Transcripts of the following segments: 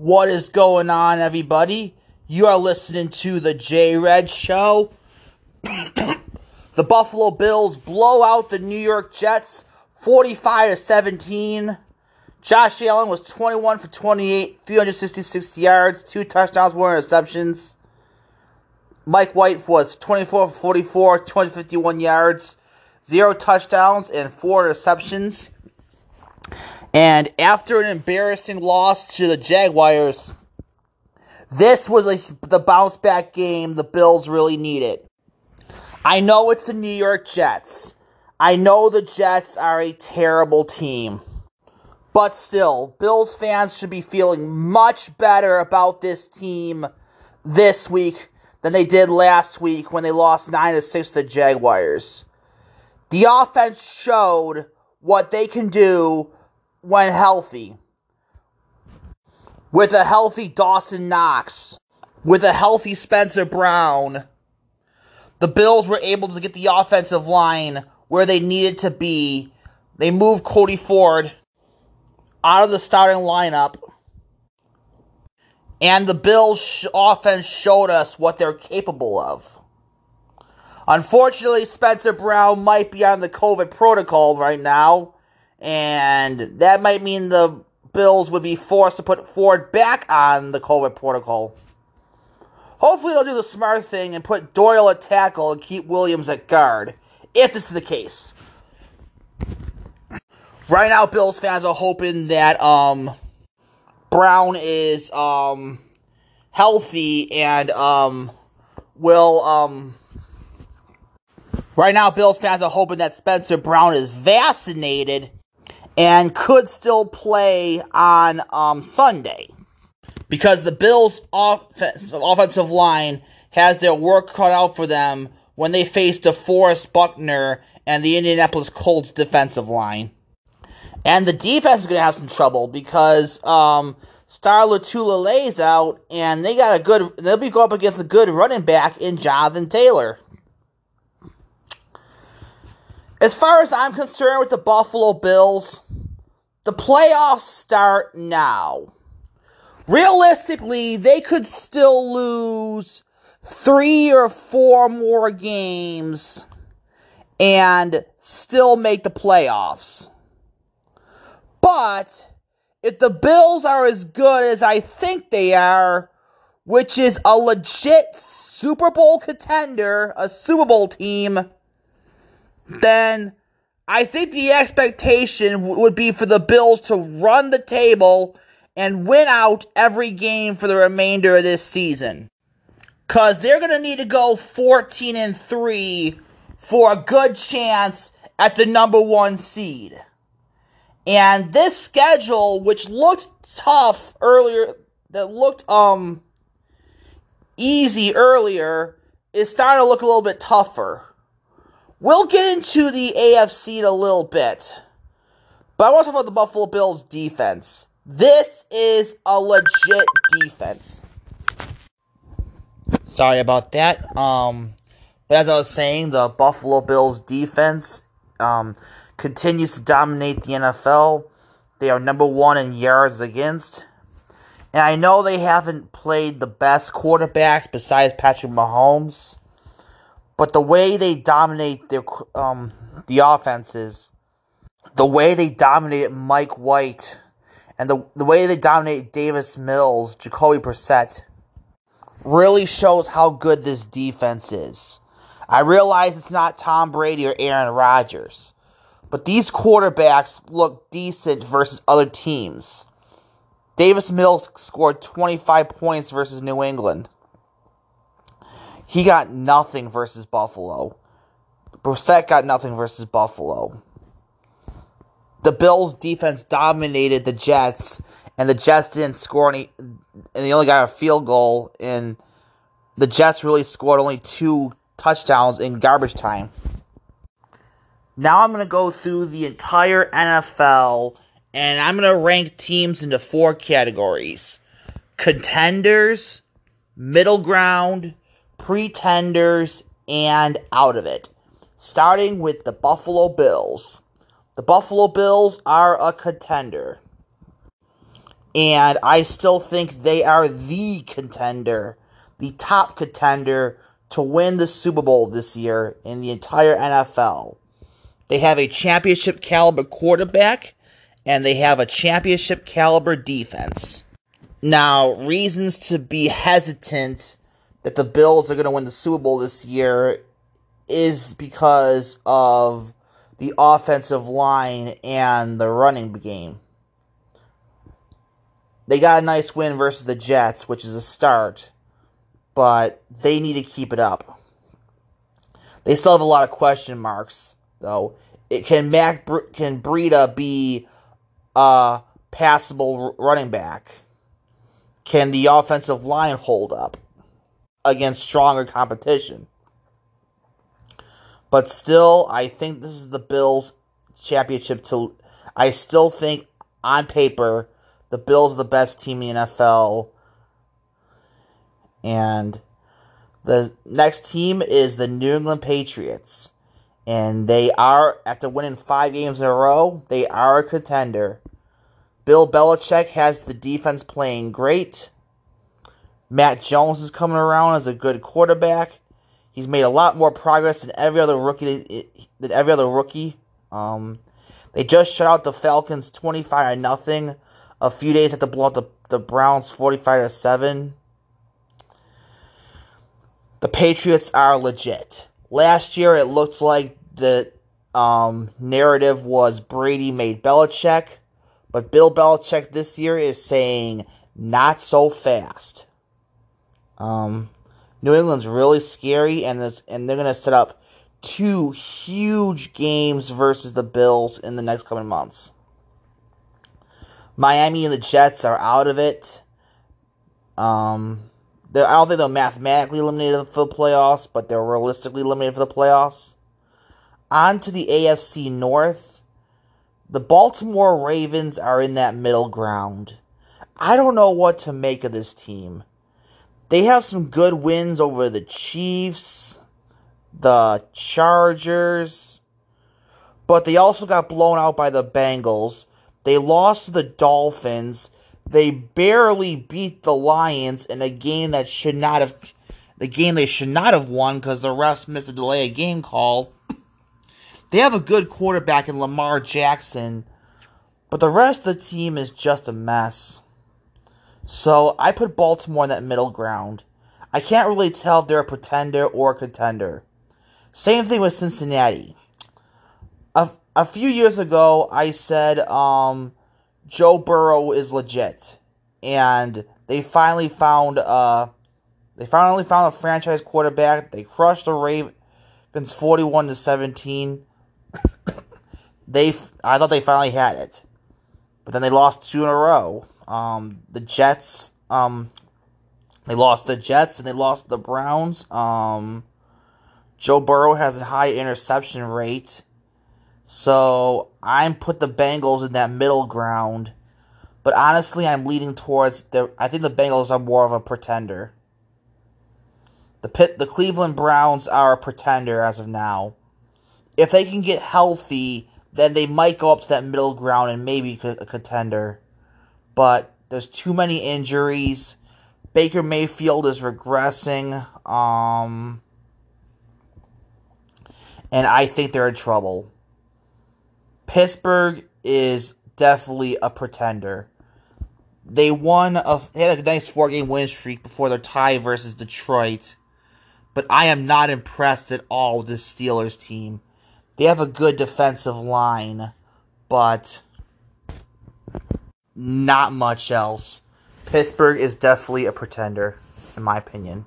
What is going on, everybody? You are listening to the J Red Show. the Buffalo Bills blow out the New York Jets 45 to 17. Josh Allen was 21 for 28, 366 yards, two touchdowns, one interceptions. Mike White was 24 for 44, 251 yards, zero touchdowns, and four interceptions. And after an embarrassing loss to the Jaguars, this was a, the bounce back game the Bills really needed. I know it's the New York Jets. I know the Jets are a terrible team. But still, Bills fans should be feeling much better about this team this week than they did last week when they lost 9 to 6 to the Jaguars. The offense showed what they can do when healthy. With a healthy Dawson Knox, with a healthy Spencer Brown, the Bills were able to get the offensive line where they needed to be. They moved Cody Ford out of the starting lineup. And the Bills offense showed us what they're capable of. Unfortunately, Spencer Brown might be on the COVID protocol right now, and that might mean the Bills would be forced to put Ford back on the COVID protocol. Hopefully, they'll do the smart thing and put Doyle at tackle and keep Williams at guard, if this is the case. Right now, Bills fans are hoping that um, Brown is um, healthy and um, will um, Right now, Bills fans are hoping that Spencer Brown is vaccinated and could still play on um, Sunday because the Bills' offensive line has their work cut out for them when they face DeForest Buckner and the Indianapolis Colts defensive line. And the defense is going to have some trouble because um, Star Lotulelei out, and they got a good. They'll be going up against a good running back in Jonathan Taylor. As far as I'm concerned with the Buffalo Bills, the playoffs start now. Realistically, they could still lose three or four more games and still make the playoffs. But if the Bills are as good as I think they are, which is a legit Super Bowl contender, a Super Bowl team, then I think the expectation would be for the Bills to run the table and win out every game for the remainder of this season. Cuz they're going to need to go 14 and 3 for a good chance at the number 1 seed. And this schedule which looked tough earlier that looked um easy earlier is starting to look a little bit tougher. We'll get into the AFC in a little bit. But I want to talk about the Buffalo Bills defense. This is a legit defense. Sorry about that. Um, but as I was saying, the Buffalo Bills defense um, continues to dominate the NFL. They are number one in yards against. And I know they haven't played the best quarterbacks besides Patrick Mahomes. But the way they dominate their um the offenses, the way they dominated Mike White, and the the way they dominate Davis Mills, Jacoby Brissett, really shows how good this defense is. I realize it's not Tom Brady or Aaron Rodgers, but these quarterbacks look decent versus other teams. Davis Mills scored 25 points versus New England. He got nothing versus Buffalo. Brissett got nothing versus Buffalo. The Bills' defense dominated the Jets, and the Jets didn't score any, and they only got a field goal, and the Jets really scored only two touchdowns in garbage time. Now I'm going to go through the entire NFL, and I'm going to rank teams into four categories contenders, middle ground, pretenders, and out of it. Starting with the Buffalo Bills. The Buffalo Bills are a contender. And I still think they are the contender, the top contender to win the Super Bowl this year in the entire NFL. They have a championship caliber quarterback and they have a championship caliber defense. Now, reasons to be hesitant that the Bills are going to win the Super Bowl this year is because of the offensive line and the running game. They got a nice win versus the Jets, which is a start, but they need to keep it up. They still have a lot of question marks, though. It can Mac can Breida be a passable running back? Can the offensive line hold up against stronger competition? But still, I think this is the Bills' championship. To I still think, on paper, the Bills are the best team in the NFL. And the next team is the New England Patriots. And they are, after winning five games in a row, they are a contender. Bill Belichick has the defense playing great. Mac Jones is coming around as a good quarterback. He's made a lot more progress than every other rookie than every other rookie. Um, they just shut out the Falcons twenty five to nothing a few days after blowing out the, the Browns forty five to seven. The Patriots are legit. Last year, it looked like the um, narrative was Brady made Belichick, but Bill Belichick this year is saying not so fast. Um, New England's really scary, and and they're gonna set up two huge games versus the Bills in the next coming months. Miami and the Jets are out of it. Um, I don't think they're mathematically eliminated for the playoffs, but they're realistically eliminated for the playoffs. On to the AFC North. The Baltimore Ravens are in that middle ground. I don't know what to make of this team. They have some good wins over the Chiefs, the Chargers, but they also got blown out by the Bengals. They lost to the Dolphins. They barely beat the Lions in a game that should not have the game they should not have won because the refs missed a delay a game call. They have a good quarterback in Lamar Jackson, but the rest of the team is just a mess. So I put Baltimore in that middle ground. I can't really tell if they're a pretender or a contender. Same thing with Cincinnati. A, a few years ago, I said um, Joe Burrow is legit, and they finally found uh, they finally found a franchise quarterback. They crushed the Ravens forty-one to seventeen. they, I thought they finally had it, but then they lost two in a row. Um, the Jets, um, they lost the Jets and they lost the Browns. Um, Joe Burrow has a high interception rate. So I'm put the Bengals in that middle ground. But honestly, I'm leading towards the. I think the Bengals are more of a pretender. The pit, the Cleveland Browns are a pretender as of now. If they can get healthy, then they might go up to that middle ground and maybe a contender but there's too many injuries. Baker Mayfield is regressing. Um, and I think they're in trouble. Pittsburgh is definitely a pretender. They won a they had a nice four game win streak before their tie versus Detroit. But I am not impressed at all with the Steelers team. They have a good defensive line, but not much else. Pittsburgh is definitely a pretender, in my opinion.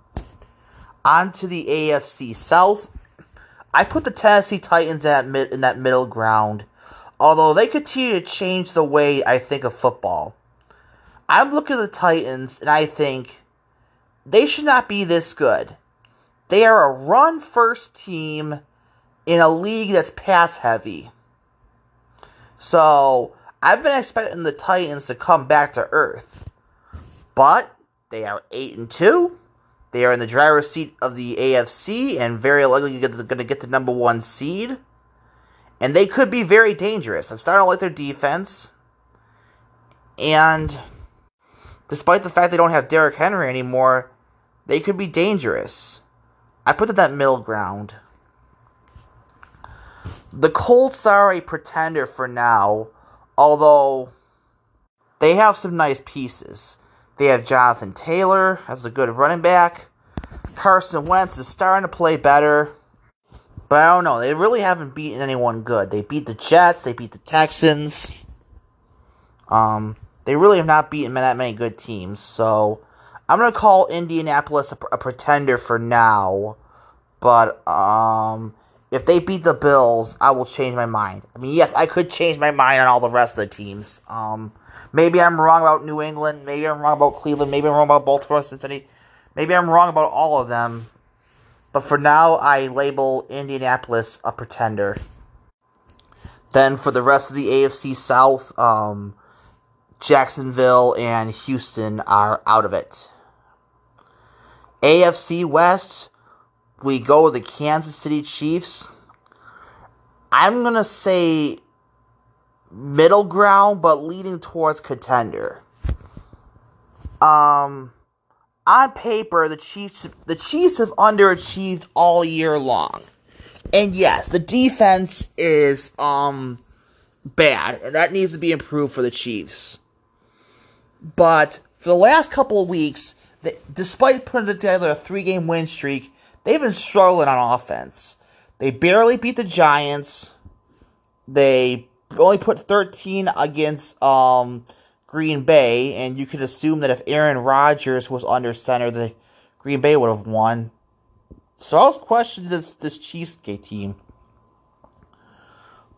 On to the AFC South. I put the Tennessee Titans at mid, in that middle ground, although they continue to change the way I think of football. I'm looking at the Titans and I think they should not be this good. They are a run first team in a league that's pass heavy. So I've been expecting the Titans to come back to earth, but they are eight and two. They are in the driver's seat of the AFC and very likely going to get the number one seed. And they could be very dangerous. I'm starting to like their defense. And despite the fact they don't have Derrick Henry anymore, they could be dangerous. I put it that middle ground. The Colts are a pretender for now, although they have some nice pieces. They have Jonathan Taylor as a good running back. Carson Wentz is starting to play better. But I don't know. They really haven't beaten anyone good. They beat the Jets. They beat the Texans. Um, they really have not beaten that many good teams. So I'm gonna call Indianapolis a, a pretender for now. But um, if they beat the Bills, I will change my mind. I mean, yes, I could change my mind on all the rest of the teams. Um, maybe I'm wrong about New England. Maybe I'm wrong about Cleveland. Maybe I'm wrong about Baltimore, Cincinnati. Maybe I'm wrong about all of them. But for now, I label Indianapolis a pretender. Then for the rest of the AFC South, um, Jacksonville and Houston are out of it. AFC West, we go with the Kansas City Chiefs. I'm going to say middle ground, but leading towards contender. Um, on paper, the Chiefs the Chiefs have underachieved all year long. And yes, the defense is um bad, and that needs to be improved for the Chiefs. But for the last couple of weeks, despite putting together a three-game win streak, they've been struggling on offense. They barely beat the Giants. They only put 13 against um Green Bay, and you could assume that if Aaron Rodgers was under center, the Green Bay would have won. So I was questioning this this team,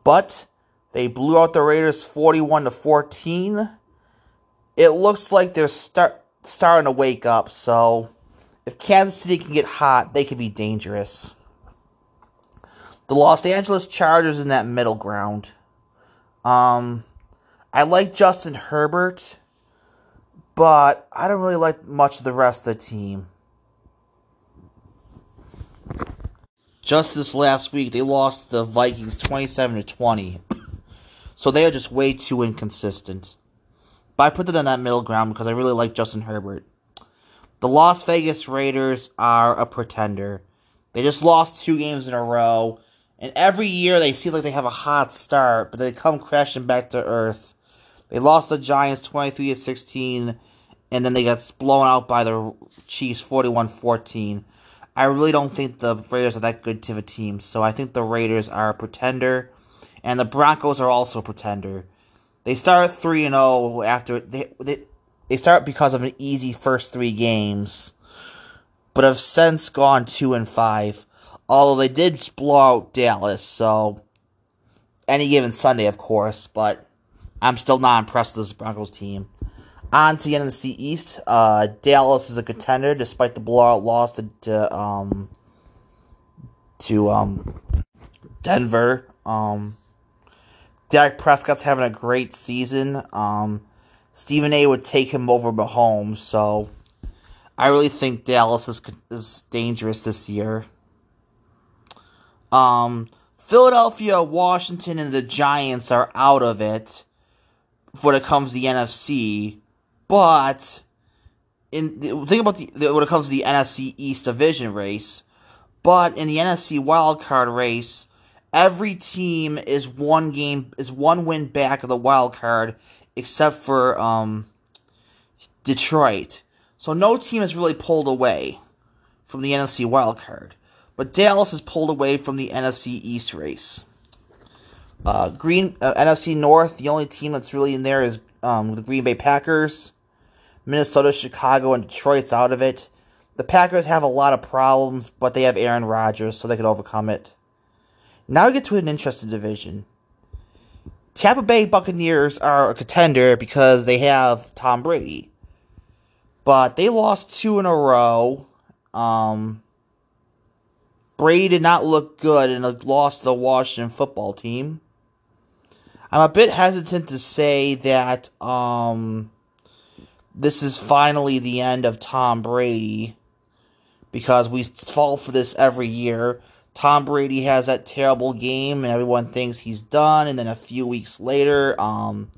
but they blew out the Raiders forty-one to fourteen. It looks like they're start starting to wake up. So if Kansas City can get hot, they could be dangerous. The Los Angeles Chargers in that middle ground. Um, I like Justin Herbert, but I don't really like much of the rest of the team. Just this last week, they lost the Vikings 27 to 20. so they are just way too inconsistent. But I put them in that middle ground because I really like Justin Herbert. The Las Vegas Raiders are a pretender. They just lost two games in a row. And every year they seem like they have a hot start, but they come crashing back to earth. They lost the Giants 23 to 16 and then they got blown out by the Chiefs 41-14. I really don't think the Raiders are that good of a team, so I think the Raiders are a pretender and the Broncos are also a pretender. They start 3 and 0 after they, they they start because of an easy first 3 games, but have since gone 2 and 5. Although they did blow out Dallas, so any given Sunday, of course, but I'm still not impressed with this Broncos team. On to the NFC East, uh, Dallas is a contender despite the blowout loss to, to um to um Denver. Um, Dak Prescott's having a great season. Um, Stephen A. would take him over Mahomes, so I really think Dallas is is dangerous this year. Um, Philadelphia, Washington, and the Giants are out of it when it comes to the NFC, but in think about the when it comes to the NFC East division race, but in the NFC wild card race, every team is one game is one win back of the wild card except for um, Detroit. So no team has really pulled away from the NFC wildcard. but Dallas has pulled away from the NFC East race. Uh, Green uh, NFC North, the only team that's really in there is um, the Green Bay Packers. Minnesota, Chicago, and Detroit's out of it. The Packers have a lot of problems, but they have Aaron Rodgers, so they can overcome it. Now we get to an interesting division. Tampa Bay Buccaneers are a contender because they have Tom Brady. But they lost two in a row. Um, Brady did not look good and lost the Washington football team. I'm a bit hesitant to say that um, this is finally the end of Tom Brady because we fall for this every year. Tom Brady has that terrible game, and everyone thinks he's done. And then a few weeks later, um,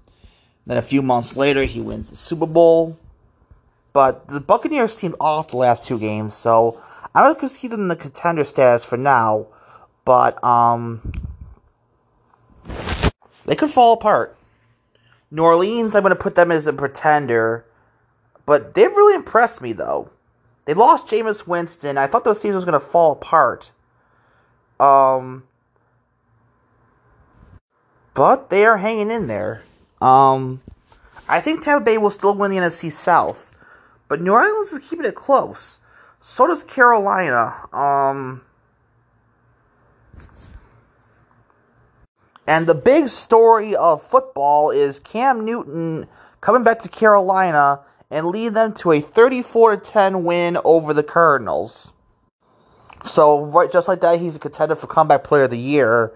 then a few months later, he wins the Super Bowl. But the Buccaneers seemed off the last two games, so I don't keep them in the contender status for now. But um, they could fall apart. New Orleans, I'm going to put them as a pretender, but they've really impressed me though. They lost Jameis Winston. I thought those teams was going to fall apart. Um, but they are hanging in there. Um, I think Tampa Bay will still win the NFC South, but New Orleans is keeping it close. So does Carolina. Um, and the big story of football is Cam Newton coming back to Carolina and lead them to a 34 10 win over the Cardinals. So, right, just like that, he's a contender for Comeback Player of the Year.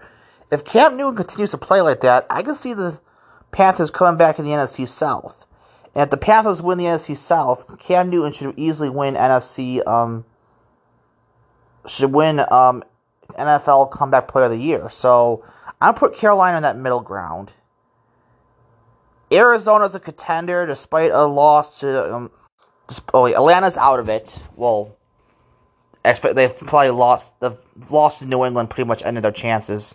If Cam Newton continues to play like that, I can see the Panthers coming back in the NFC South. And if the Panthers win the NFC South, Cam Newton should easily win NFC. Um, should win um, NFL Comeback Player of the Year. So I'm put Carolina in that middle ground. Arizona's a contender despite a loss to. Um, oh Atlanta's out of it. Well, expect they've probably lost. The loss to New England pretty much ended their chances.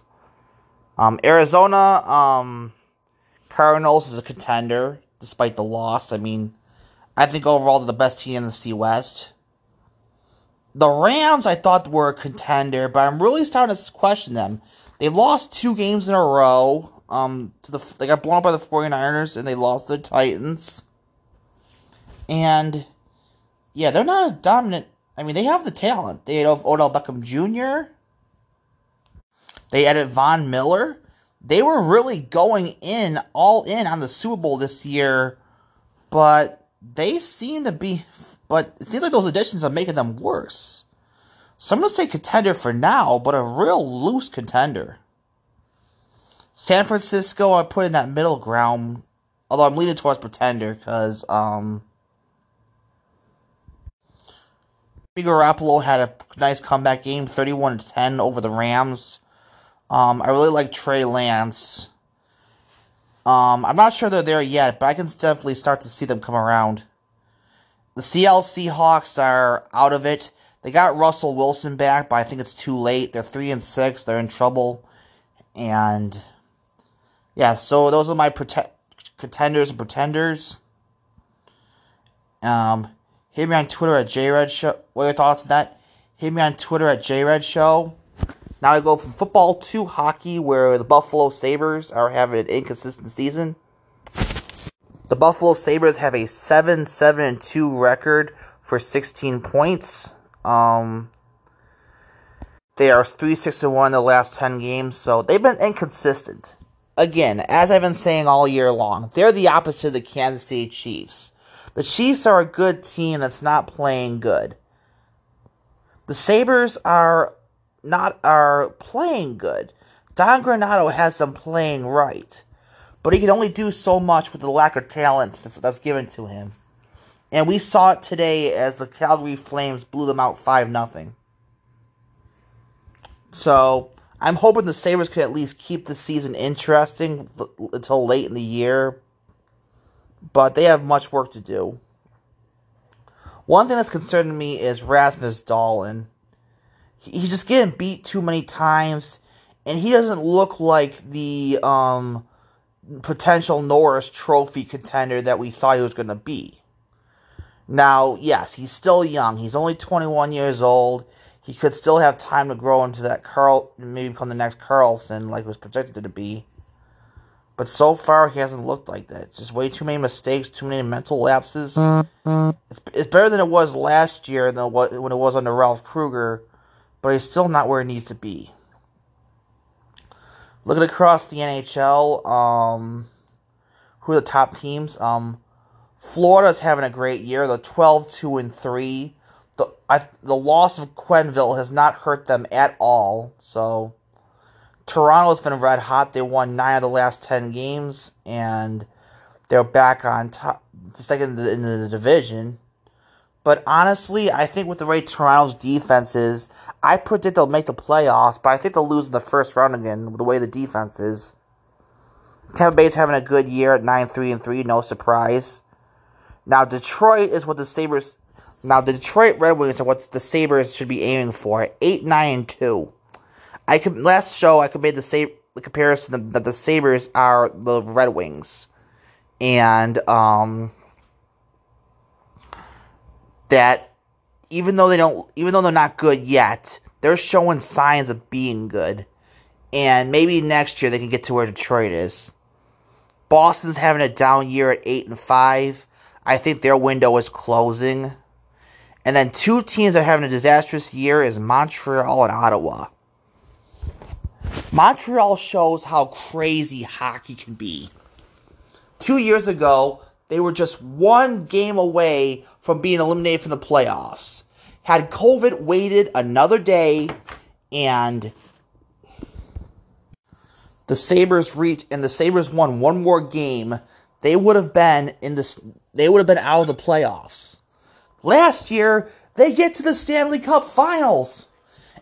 Um, Arizona, um, Cardinals is a contender despite the loss. I mean, I think overall they're the best team in the C West. The Rams, I thought were a contender, but I'm really starting to question them. They lost two games in a row. Um, to the they got blown up by the 49ers and they lost the Titans. And yeah, they're not as dominant. I mean, they have the talent. They had Odell Beckham Jr. They added Von Miller. They were really going in all in on the Super Bowl this year, but they seem to be. But it seems like those additions are making them worse. So I'm going to say contender for now, but a real loose contender. San Francisco, I put in that middle ground. Although I'm leaning towards pretender because um, Garoppolo had a nice comeback game, 31 to 10 over the Rams. Um, I really like Trey Lance. Um, I'm not sure they're there yet, but I can definitely start to see them come around. The Seattle Seahawks are out of it. They got Russell Wilson back, but I think it's too late. They're three and six. They're in trouble, and yeah, so those are my prote- contenders and pretenders. Um, hit me on Twitter at JRed Show. What are your thoughts on that? Hit me on Twitter at JRed Show. Now I go from football to hockey, where the Buffalo Sabres are having an inconsistent season. The Buffalo Sabres have a 7 7 2 record for 16 points. Um, they are 3 6 1 in the last 10 games, so they've been inconsistent again, as I've been saying all year long, they're the opposite of the Kansas City Chiefs. The Chiefs are a good team that's not playing good. The Sabres are not are playing good. Don Granato has them playing right. But he can only do so much with the lack of talent that's, that's given to him. And we saw it today as the Calgary Flames blew them out 5 0. So, I'm hoping the Sabres could at least keep the season interesting until late in the year, but they have much work to do. One thing that's concerning me is Rasmus Dahlin. He's just getting beat too many times, and he doesn't look like the um, potential Norris Trophy contender that we thought he was going to be. Now, yes, he's still young. He's only 21 years old he could still have time to grow into that Carl, maybe become the next Karlsson, like it was projected to be. But so far, he hasn't looked like that. It's just way too many mistakes, too many mental lapses. It's, it's better than it was last year than what when it was under Ralph Krueger, but he's still not where he needs to be. Looking across the NHL, um, who are the top teams? Um, Florida's having a great year. They're 12 2 and 3 the I, the loss of Quenneville has not hurt them at all. So Toronto's been red hot. They won nine of the last ten games, and they're back on top, second in the, in the division. But honestly, I think with the way Toronto's defense is, I predict they'll make the playoffs. But I think they'll lose in the first round again with the way the defense is. Tampa Bay's having a good year at nine three and three, no surprise. Now Detroit is what the Sabres. Now the Detroit Red Wings are what the Sabres should be aiming for. Eight, nine, and two. I could last show I could make the same the comparison that the Sabres are the Red Wings, and um, that even though they don't, even though they're not good yet, they're showing signs of being good, and maybe next year they can get to where Detroit is. Boston's having a down year at eight and five. I think their window is closing. And then two teams are having a disastrous year is Montreal and Ottawa. Montreal shows how crazy hockey can be. Two years ago, they were just one game away from being eliminated from the playoffs. Had COVID waited another day and the Sabres reached and the Sabres won one more game, they would have been in this they would have been out of the playoffs. Last year, they get to the Stanley Cup Finals.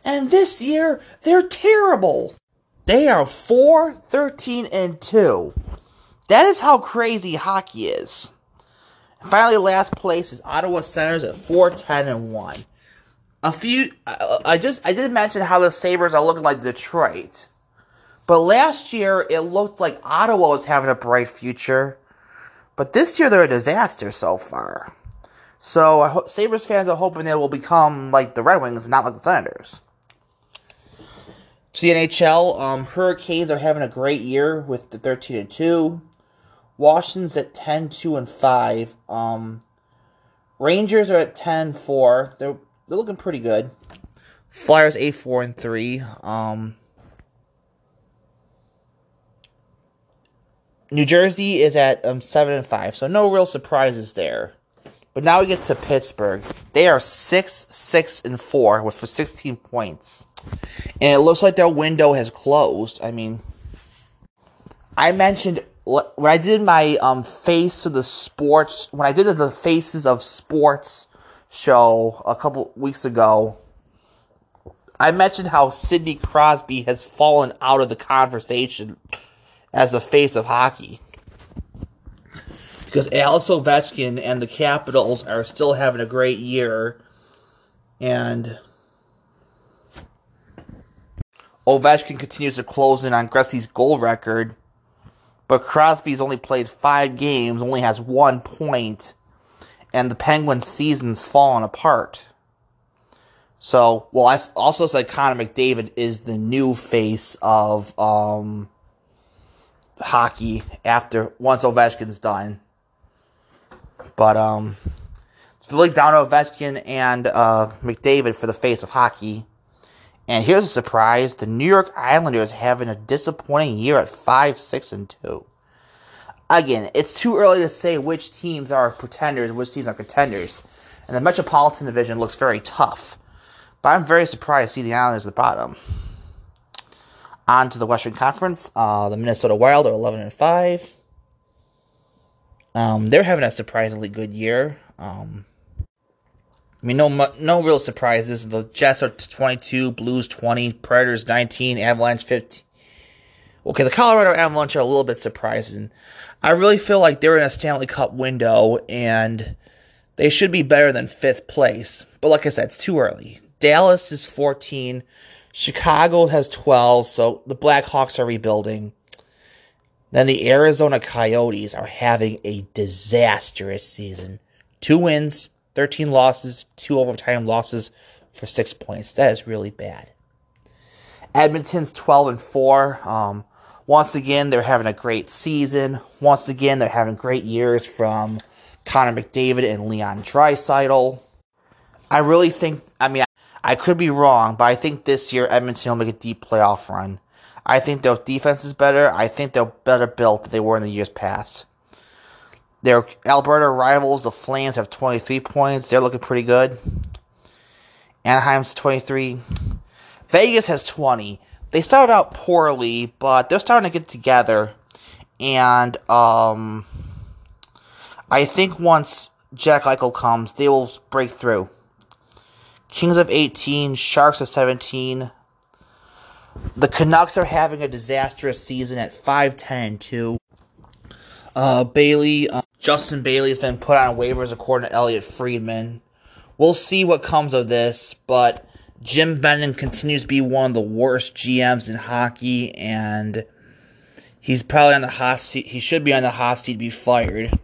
And this year, they're terrible. They are 4 13 and 2. That is how crazy hockey is. finally, last place is Ottawa Senators at 4 10 and 1. A few, I, I just, I did mention how the Sabres are looking like Detroit. But last year, it looked like Ottawa was having a bright future. But this year, they're a disaster so far. So, Sabres fans are hoping they will become like the Red Wings, not like the Senators. To the NHL, um, Hurricanes are having a great year with the 13 and 2. Washington's at 10 2 and 5. Um, Rangers are at 10 4. They're, they're looking pretty good. Flyers 8 4 and 3. Um, New Jersey is at um, seven and five, so no real surprises there. But now we get to Pittsburgh. They are six, six, and four with for sixteen points, and it looks like their window has closed. I mean, I mentioned when I did my um face of the sports when I did the faces of sports show a couple weeks ago. I mentioned how Sidney Crosby has fallen out of the conversation as the face of hockey. Because Alex Ovechkin and the Capitals are still having a great year. And Ovechkin continues to close in on Gretzky's goal record. But Crosby's only played five games, only has one point, and the Penguins' season's fallen apart. So, well, I also said Connor McDavid is the new face of um, hockey after once Ovechkin's done. But um, really down Ovechkin and uh, McDavid for the face of hockey. And here's a surprise: the New York Islanders having a disappointing year at five, six, and two. Again, it's too early to say which teams are pretenders, which teams are contenders, and the Metropolitan Division looks very tough. But I'm very surprised to see the Islanders at the bottom. On to the Western Conference. Uh, the Minnesota Wild are 11 and 5. Um, they're having a surprisingly good year. Um, I mean, no no real surprises. The Jets are 22, Blues 20, Predators 19, Avalanche 15. Okay, the Colorado Avalanche are a little bit surprising. I really feel like they're in a Stanley Cup window and they should be better than fifth place. But like I said, it's too early. Dallas is 14, Chicago has 12, so the Blackhawks are rebuilding. Then the Arizona Coyotes are having a disastrous season. Two wins, 13 losses, two overtime losses for six points. That is really bad. Edmonton's 12 and 4. Um, once again, they're having a great season. Once again, they're having great years from Connor McDavid and Leon Draisaitl. I really think, I mean, I could be wrong, but I think this year Edmonton will make a deep playoff run. I think their defense is better. I think they're better built than they were in the years past. Their Alberta rivals, the Flames, have 23 points. They're looking pretty good. Anaheim's 23. Vegas has 20. They started out poorly, but they're starting to get together. And um, I think once Jack Eichel comes, they will break through. Kings of 18, Sharks of 17. The Canucks are having a disastrous season at 5 10 2. Uh, Bailey, uh, Justin Bailey has been put on waivers according to Elliotte Friedman. We'll see what comes of this, but Jim Benning continues to be one of the worst GMs in hockey, and he's probably on the hot seat. He should be on the hot seat to be fired.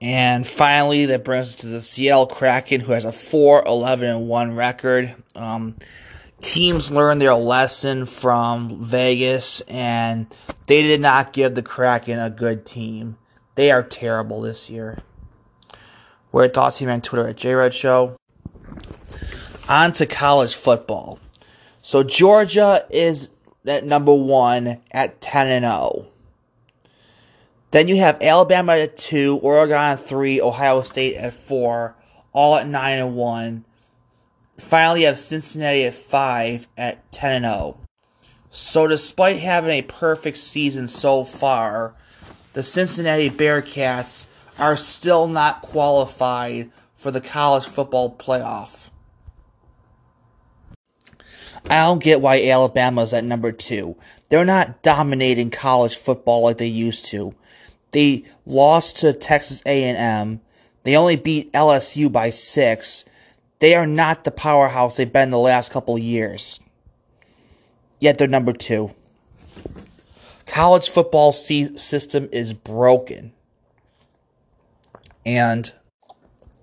And finally, that brings us to the Seattle Kraken, who has a 4 11 1 record. Um, teams learned their lesson from Vegas, and they did not give the Kraken a good team. They are terrible this year. We're at Thoughts Team on Twitter at JRed Show. On to college football. So Georgia is at number one at 10 and 0. Then you have Alabama at 2, Oregon at 3, Ohio State at 4, all at 9 and 1. Finally, you have Cincinnati at 5 at 10 and 0. So, despite having a perfect season so far, the Cincinnati Bearcats are still not qualified for the college football playoff. I don't get why Alabama's at number two. They're not dominating college football like they used to. They lost to Texas A&M. They only beat LSU by six. They are not the powerhouse they've been the last couple years. Yet they're number two. College football system is broken. And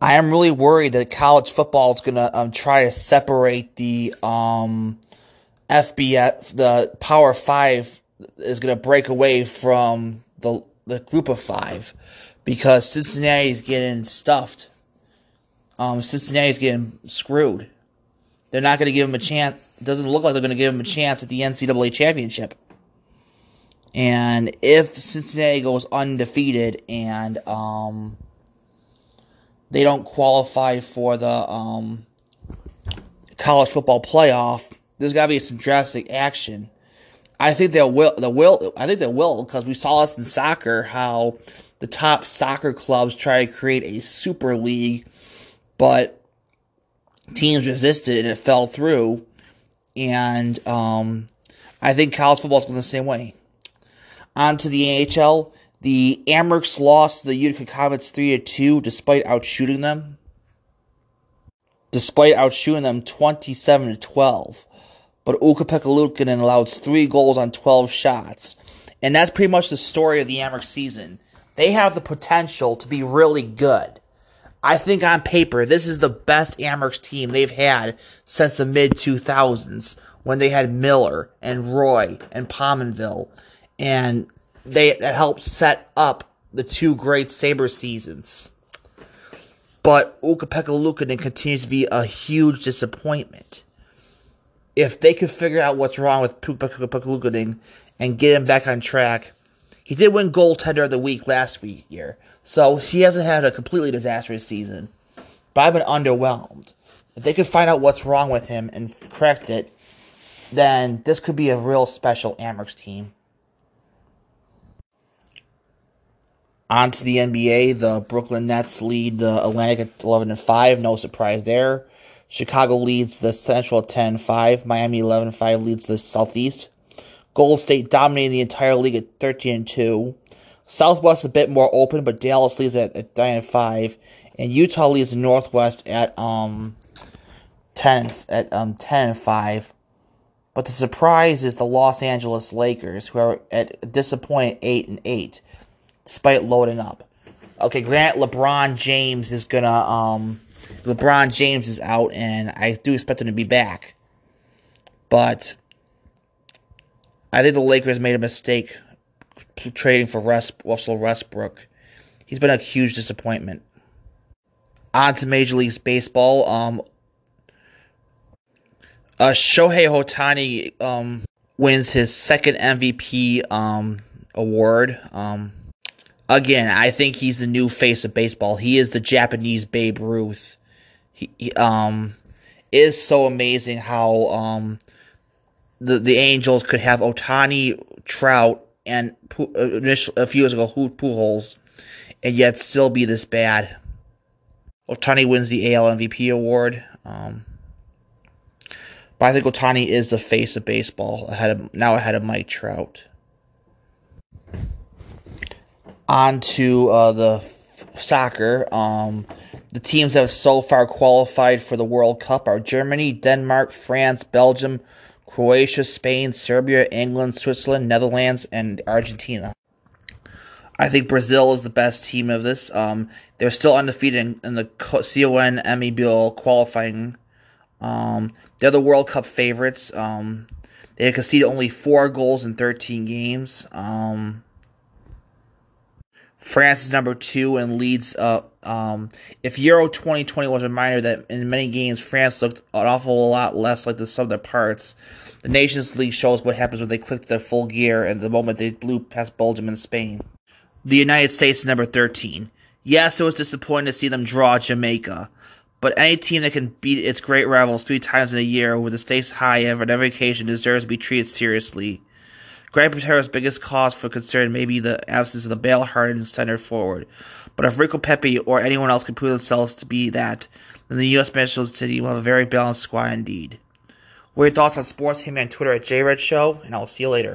I am really worried that college football is going to um, try to separate the um, FBS, the Power Five is going to break away from the the group of five because Cincinnati is getting stuffed. Um, Cincinnati is getting screwed. They're not going to give him a chance. It doesn't look like they're going to give him a chance at the NCAA championship. And if Cincinnati goes undefeated and um, they don't qualify for the um, college football playoff, there's got to be some drastic action. I think they will. They will. I think they will because we saw this in soccer how the top soccer clubs try to create a super league, but teams resisted and it fell through. And um, I think college football is going the same way. On to the AHL. The Amerks lost to the Utica Comets 3 2 despite outshooting them. Despite outshooting them 27 to 12. But Ukko-Pekka allowed three goals on 12 shots. And that's pretty much the story of the Amerks season. They have the potential to be really good. I think on paper, this is the best Amerks team they've had since the mid 2000s when they had Miller and Roy and Pominville. And they that helped set up the two great Sabre seasons. But Ukko-Pekka Luukkonen continues to be a huge disappointment. If they could figure out what's wrong with Ukko-Pekka Luukkonen and get him back on track, he did win goaltender of the week last week year, so he hasn't had a completely disastrous season. But I've been underwhelmed. If they could find out what's wrong with him and correct it, then this could be a real special Amerks team. On to the NBA, the Brooklyn Nets lead the Atlantic at 11 and 5. No surprise there. Chicago leads the Central at 10 5. Miami 11 5 leads the Southeast. Golden State dominating the entire league at 13 and 2. Southwest a bit more open, but Dallas leads at, at 9 and 5. And Utah leads Northwest at um 10 at um 10 and 5. But the surprise is the Los Angeles Lakers, who are at disappointing 8 and 8 despite loading up. Okay, Grant LeBron James is gonna um LeBron James is out and I do expect him to be back. But I think the Lakers made a mistake trading for Russell Westbrook. He's been a huge disappointment. On to Major League Baseball. Um, uh, Shohei Ohtani um, wins his second MVP um, award. Um, again, I think he's the new face of baseball. He is the Japanese Babe Ruth. He, he um is so amazing how um the the Angels could have Ohtani, Trout, and a few years ago Pujols, and yet still be this bad. Ohtani wins the AL MVP award. Um, but I think Ohtani is the face of baseball ahead of now ahead of Mike Trout. On to uh, the f- soccer. Um, the teams that have so far qualified for the World Cup are Germany, Denmark, France, Belgium, Croatia, Spain, Serbia, England, Switzerland, Netherlands, and Argentina. I think Brazil is the best team of this. Um, they're still undefeated in, the CONMEBOL qualifying. Um, they're the World Cup favorites. Um, they conceded only four goals in 13 games. Um, France is number two and leads up. Um, if Euro 2020 was a reminder that in many games France looked an awful lot less like the sum of their parts, the Nations League shows what happens when they click their full gear and the moment they blew past Belgium and Spain. The United States is number 13. Yes, it was disappointing to see them draw Jamaica, but any team that can beat its great rivals three times in a year with the stakes high on every occasion deserves to be treated seriously. Gregg Berhalter's biggest cause for concern may be the absence of the ball-hardened center forward, but if Rico Pepi or anyone else can prove themselves to be that, then the U.S. national team will have a very balanced squad indeed. What are your thoughts on sports? Hit me on Twitter at JRedShow, and I'll see you later.